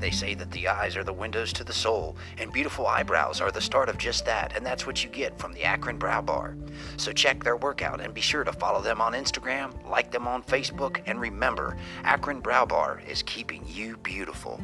They say that the eyes are the windows to the soul, and beautiful eyebrows are the start of just that, and that's what you get from the Akron Brow Bar. So check their workout and be sure to follow them on Instagram, like them on Facebook, and remember, Akron Brow Bar is keeping you beautiful.